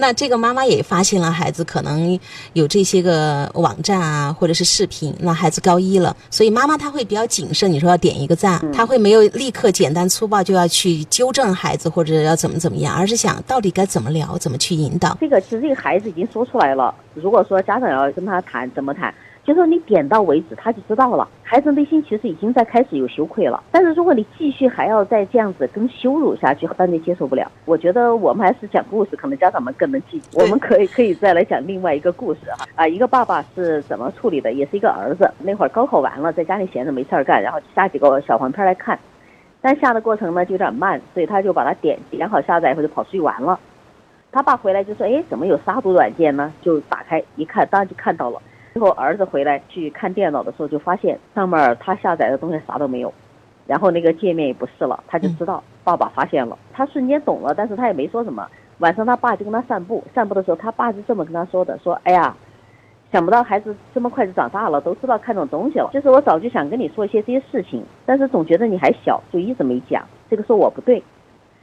那这个妈妈也发现了孩子可能有这些个网站啊，或者是视频。那孩子高一了，所以妈妈她会比较谨慎。你说要点一个赞，她会没有立刻简单粗暴就要去纠正孩子或者要怎么怎么样，而是想到底该怎么聊，怎么去引导。这个其实这个孩子已经说出来了。如果说家长要跟他谈，怎么谈？就说你点到为止，他就知道了。孩子内心其实已经在开始有羞愧了。但是如果你继续还要再这样子跟羞辱下去，班就接受不了。我觉得我们还是讲故事，可能家长们更能记。我们可以可以再来讲另外一个故事哈啊，一个爸爸是怎么处理的？也是一个儿子，那会儿高考完了，在家里闲着没事儿干，然后下几个小黄片来看，但下的过程呢就有点慢，所以他就把它点点好下载以后就跑出去玩了。他爸回来就说：“哎，怎么有杀毒软件呢？”就打开一看，当然就看到了。最后儿子回来去看电脑的时候，就发现上面他下载的东西啥都没有，然后那个界面也不是了，他就知道爸爸发现了，他瞬间懂了，但是他也没说什么。晚上他爸就跟他散步，散步的时候他爸是这么跟他说的：“说哎呀，想不到孩子这么快就长大了，都知道看这种东西了。就是我早就想跟你说一些这些事情，但是总觉得你还小，就一直没讲。这个说我不对，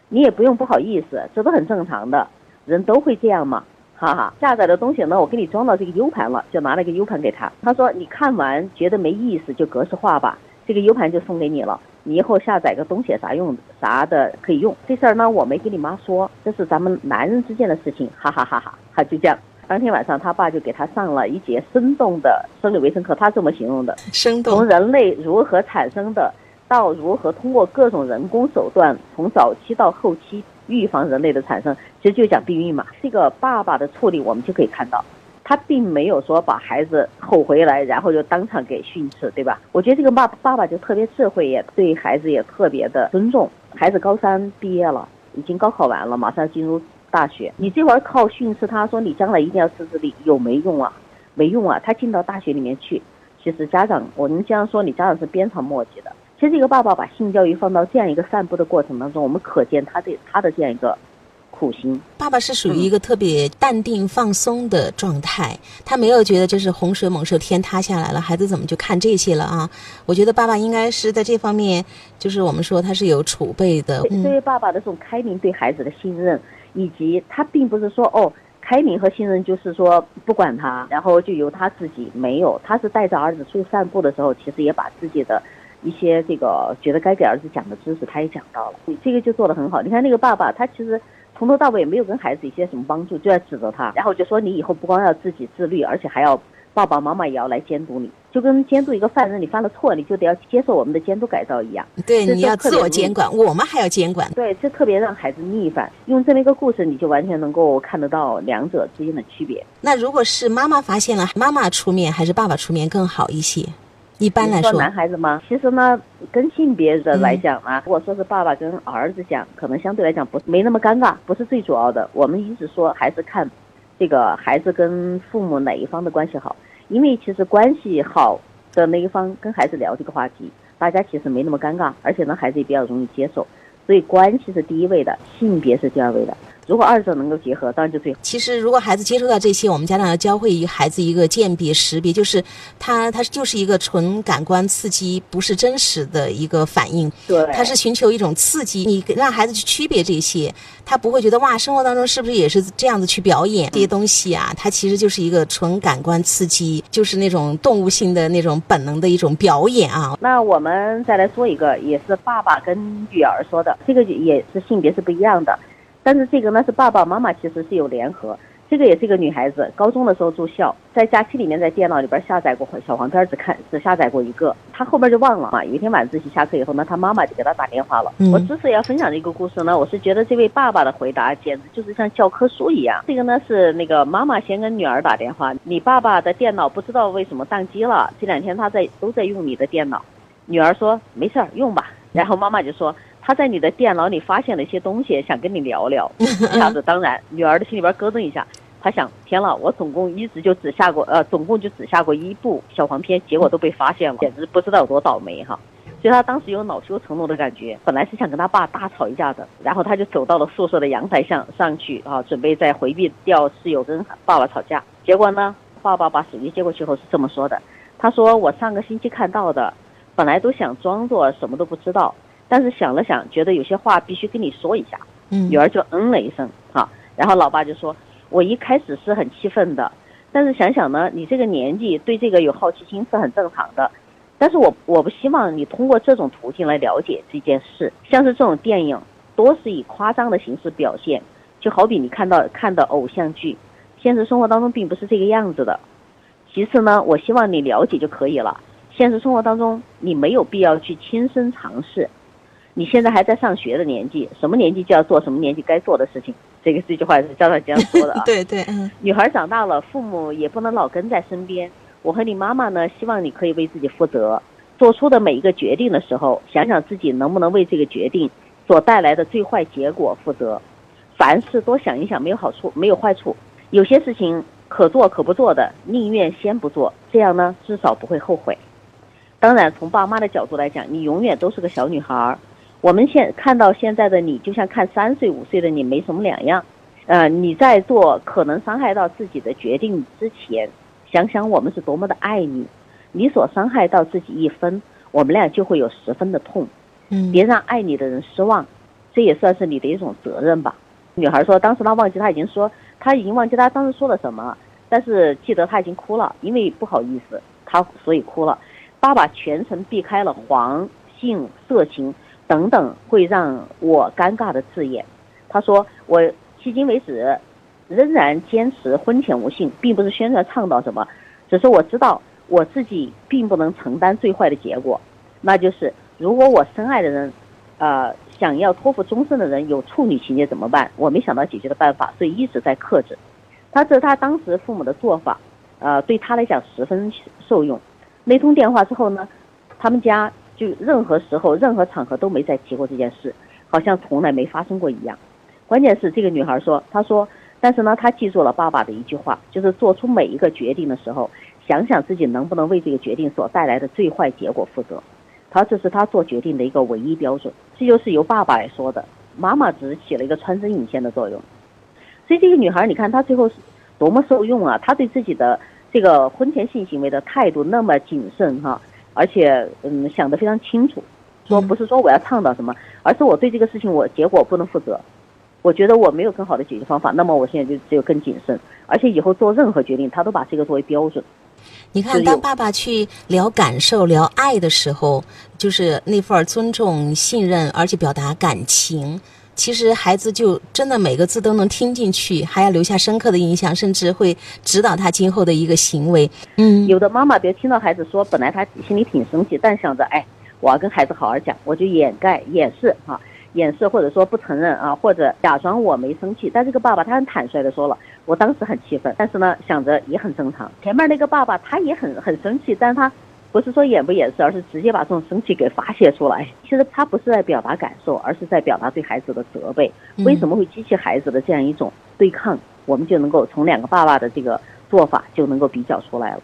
你也不用不好意思，这都很正常的，人都会这样嘛。”哈哈，下载的东西呢，我给你装到这个 U 盘了，就拿了个 U 盘给他。他说你看完觉得没意思就格式化吧，这个 U 盘就送给你了。你以后下载个东西啥用啥的可以用。这事儿呢，我没跟你妈说，这是咱们男人之间的事情。哈哈哈哈，他就这样。当天晚上，他爸就给他上了一节生动的生理卫生课，他这么形容的：生动。从人类如何产生的，到如何通过各种人工手段，从早期到后期。预防人类的产生，其实就讲避孕嘛。这个爸爸的处理，我们就可以看到，他并没有说把孩子吼回来，然后就当场给训斥，对吧？我觉得这个爸爸爸就特别智慧，也对孩子也特别的尊重。孩子高三毕业了，已经高考完了，马上进入大学。你这会儿靠训斥他说你将来一定要自制力，有没用啊？没用啊！他进到大学里面去，其实家长，我们经常说你家长是鞭长莫及的。其实这个爸爸把性教育放到这样一个散步的过程当中，我们可见他对他的这样一个苦心。爸爸是属于一个特别淡定放松的状态，他没有觉得就是洪水猛兽天塌下来了，孩子怎么就看这些了啊？我觉得爸爸应该是在这方面，就是我们说他是有储备的。这位爸爸的这种开明对孩子的信任，以及他并不是说哦，开明和信任就是说不管他，然后就由他自己没有，他是带着儿子出去散步的时候，其实也把自己的。一些这个觉得该给儿子讲的知识，他也讲到了，你这个就做得很好。你看那个爸爸，他其实从头到尾也没有跟孩子一些什么帮助，就在指责他，然后就说你以后不光要自己自律，而且还要爸爸妈妈也要来监督你，就跟监督一个犯人，你犯了错，你就得要接受我们的监督改造一样。对，你要自我监管，我们还要监管。对，这特别让孩子逆反。用这么一个故事，你就完全能够看得到两者之间的区别。那如果是妈妈发现了，妈妈出面还是爸爸出面更好一些？一般来说，男孩子吗？其实呢，跟性别的来讲啊，如果说是爸爸跟儿子讲，可能相对来讲不没那么尴尬，不是最主要的。我们一直说还是看这个孩子跟父母哪一方的关系好，因为其实关系好的那一方跟孩子聊这个话题，大家其实没那么尴尬，而且呢，孩子也比较容易接受，所以关系是第一位的，性别是第二位的。如果二者能够结合，当然就最好。其实，如果孩子接触到这些，我们家长要教会孩子一个鉴别识别，就是他他就是一个纯感官刺激，不是真实的一个反应。对，他是寻求一种刺激。你让孩子去区别这些，他不会觉得哇，生活当中是不是也是这样子去表演这些东西啊？他其实就是一个纯感官刺激，就是那种动物性的那种本能的一种表演啊。那我们再来说一个，也是爸爸跟女儿说的，这个也是性别是不一样的。但是这个呢是爸爸妈妈其实是有联合，这个也是一个女孩子，高中的时候住校，在假期里面在电脑里边下载过小黄片，只看只下载过一个，她后边就忘了嘛。有一天晚自习下课以后呢，她妈妈就给她打电话了。我之所以要分享这个故事呢，我是觉得这位爸爸的回答简直就是像教科书一样。这个呢是那个妈妈先跟女儿打电话，你爸爸的电脑不知道为什么宕机了，这两天他在都在用你的电脑。女儿说没事儿用吧，然后妈妈就说。他在你的电脑里发现了一些东西，想跟你聊聊。一下子，当然，女儿的心里边咯噔一下。她想：天了，我总共一直就只下过，呃，总共就只下过一部小黄片，结果都被发现了，简直不知道有多倒霉哈。所以她当时有恼羞成怒的感觉，本来是想跟他爸大吵一架的，然后他就走到了宿舍的阳台上上去啊，准备再回避掉室友跟爸爸吵架。结果呢，爸爸把手机接过去后是这么说的：他说我上个星期看到的，本来都想装作什么都不知道。但是想了想，觉得有些话必须跟你说一下。嗯，女儿就嗯了一声，哈，然后老爸就说：“我一开始是很气愤的，但是想想呢，你这个年纪对这个有好奇心是很正常的。但是我我不希望你通过这种途径来了解这件事，像是这种电影，多是以夸张的形式表现，就好比你看到看的偶像剧，现实生活当中并不是这个样子的。其次呢，我希望你了解就可以了。现实生活当中，你没有必要去亲身尝试。你现在还在上学的年纪，什么年纪就要做什么年纪该做的事情。这个这句话是张大江说的啊。对对，嗯。女孩长大了，父母也不能老跟在身边。我和你妈妈呢，希望你可以为自己负责，做出的每一个决定的时候，想想自己能不能为这个决定所带来的最坏结果负责。凡事多想一想，没有好处，没有坏处。有些事情可做可不做的，宁愿先不做，这样呢，至少不会后悔。当然，从爸妈的角度来讲，你永远都是个小女孩儿。我们现看到现在的你，就像看三岁、五岁的你没什么两样。呃，你在做可能伤害到自己的决定之前，想想我们是多么的爱你。你所伤害到自己一分，我们俩就会有十分的痛。嗯，别让爱你的人失望，这也算是你的一种责任吧。女孩说，当时她忘记，她已经说，她已经忘记她当时说了什么，但是记得她已经哭了，因为不好意思，她所以哭了。爸爸全程避开了黄、性、色情等等会让我尴尬的字眼。他说：“我迄今为止仍然坚持婚前无性，并不是宣传倡导什么，只是我知道我自己并不能承担最坏的结果，那就是如果我深爱的人，呃，想要托付终身的人有处女情节怎么办？我没想到解决的办法，所以一直在克制。他这是他当时父母的做法，呃，对他来讲十分受用。”那通电话之后呢，他们家就任何时候、任何场合都没再提过这件事，好像从来没发生过一样。关键是这个女孩说：“她说，但是呢，她记住了爸爸的一句话，就是做出每一个决定的时候，想想自己能不能为这个决定所带来的最坏结果负责。她这是她做决定的一个唯一标准。这就是由爸爸来说的，妈妈只是起了一个穿针引线的作用。所以这个女孩，你看她最后是多么受用啊！她对自己的。”这个婚前性行为的态度那么谨慎哈，而且嗯想得非常清楚，说不是说我要倡导什么，而是我对这个事情我结果不能负责，我觉得我没有更好的解决方法，那么我现在就只有更谨慎，而且以后做任何决定他都把这个作为标准。你看，当爸爸去聊感受、聊爱的时候，就是那份尊重、信任，而且表达感情。其实孩子就真的每个字都能听进去，还要留下深刻的印象，甚至会指导他今后的一个行为。嗯，有的妈妈别听到孩子说，本来他心里挺生气，但想着哎，我要跟孩子好好讲，我就掩盖、掩饰哈，掩饰或者说不承认啊，或者假装我没生气。但这个爸爸他很坦率的说了，我当时很气愤，但是呢想着也很正常。前面那个爸爸他也很很生气，但是他。不是说掩不掩饰，而是直接把这种生气给发泄出来。其实他不是在表达感受，而是在表达对孩子的责备。为什么会激起孩子的这样一种对抗？我们就能够从两个爸爸的这个做法就能够比较出来了。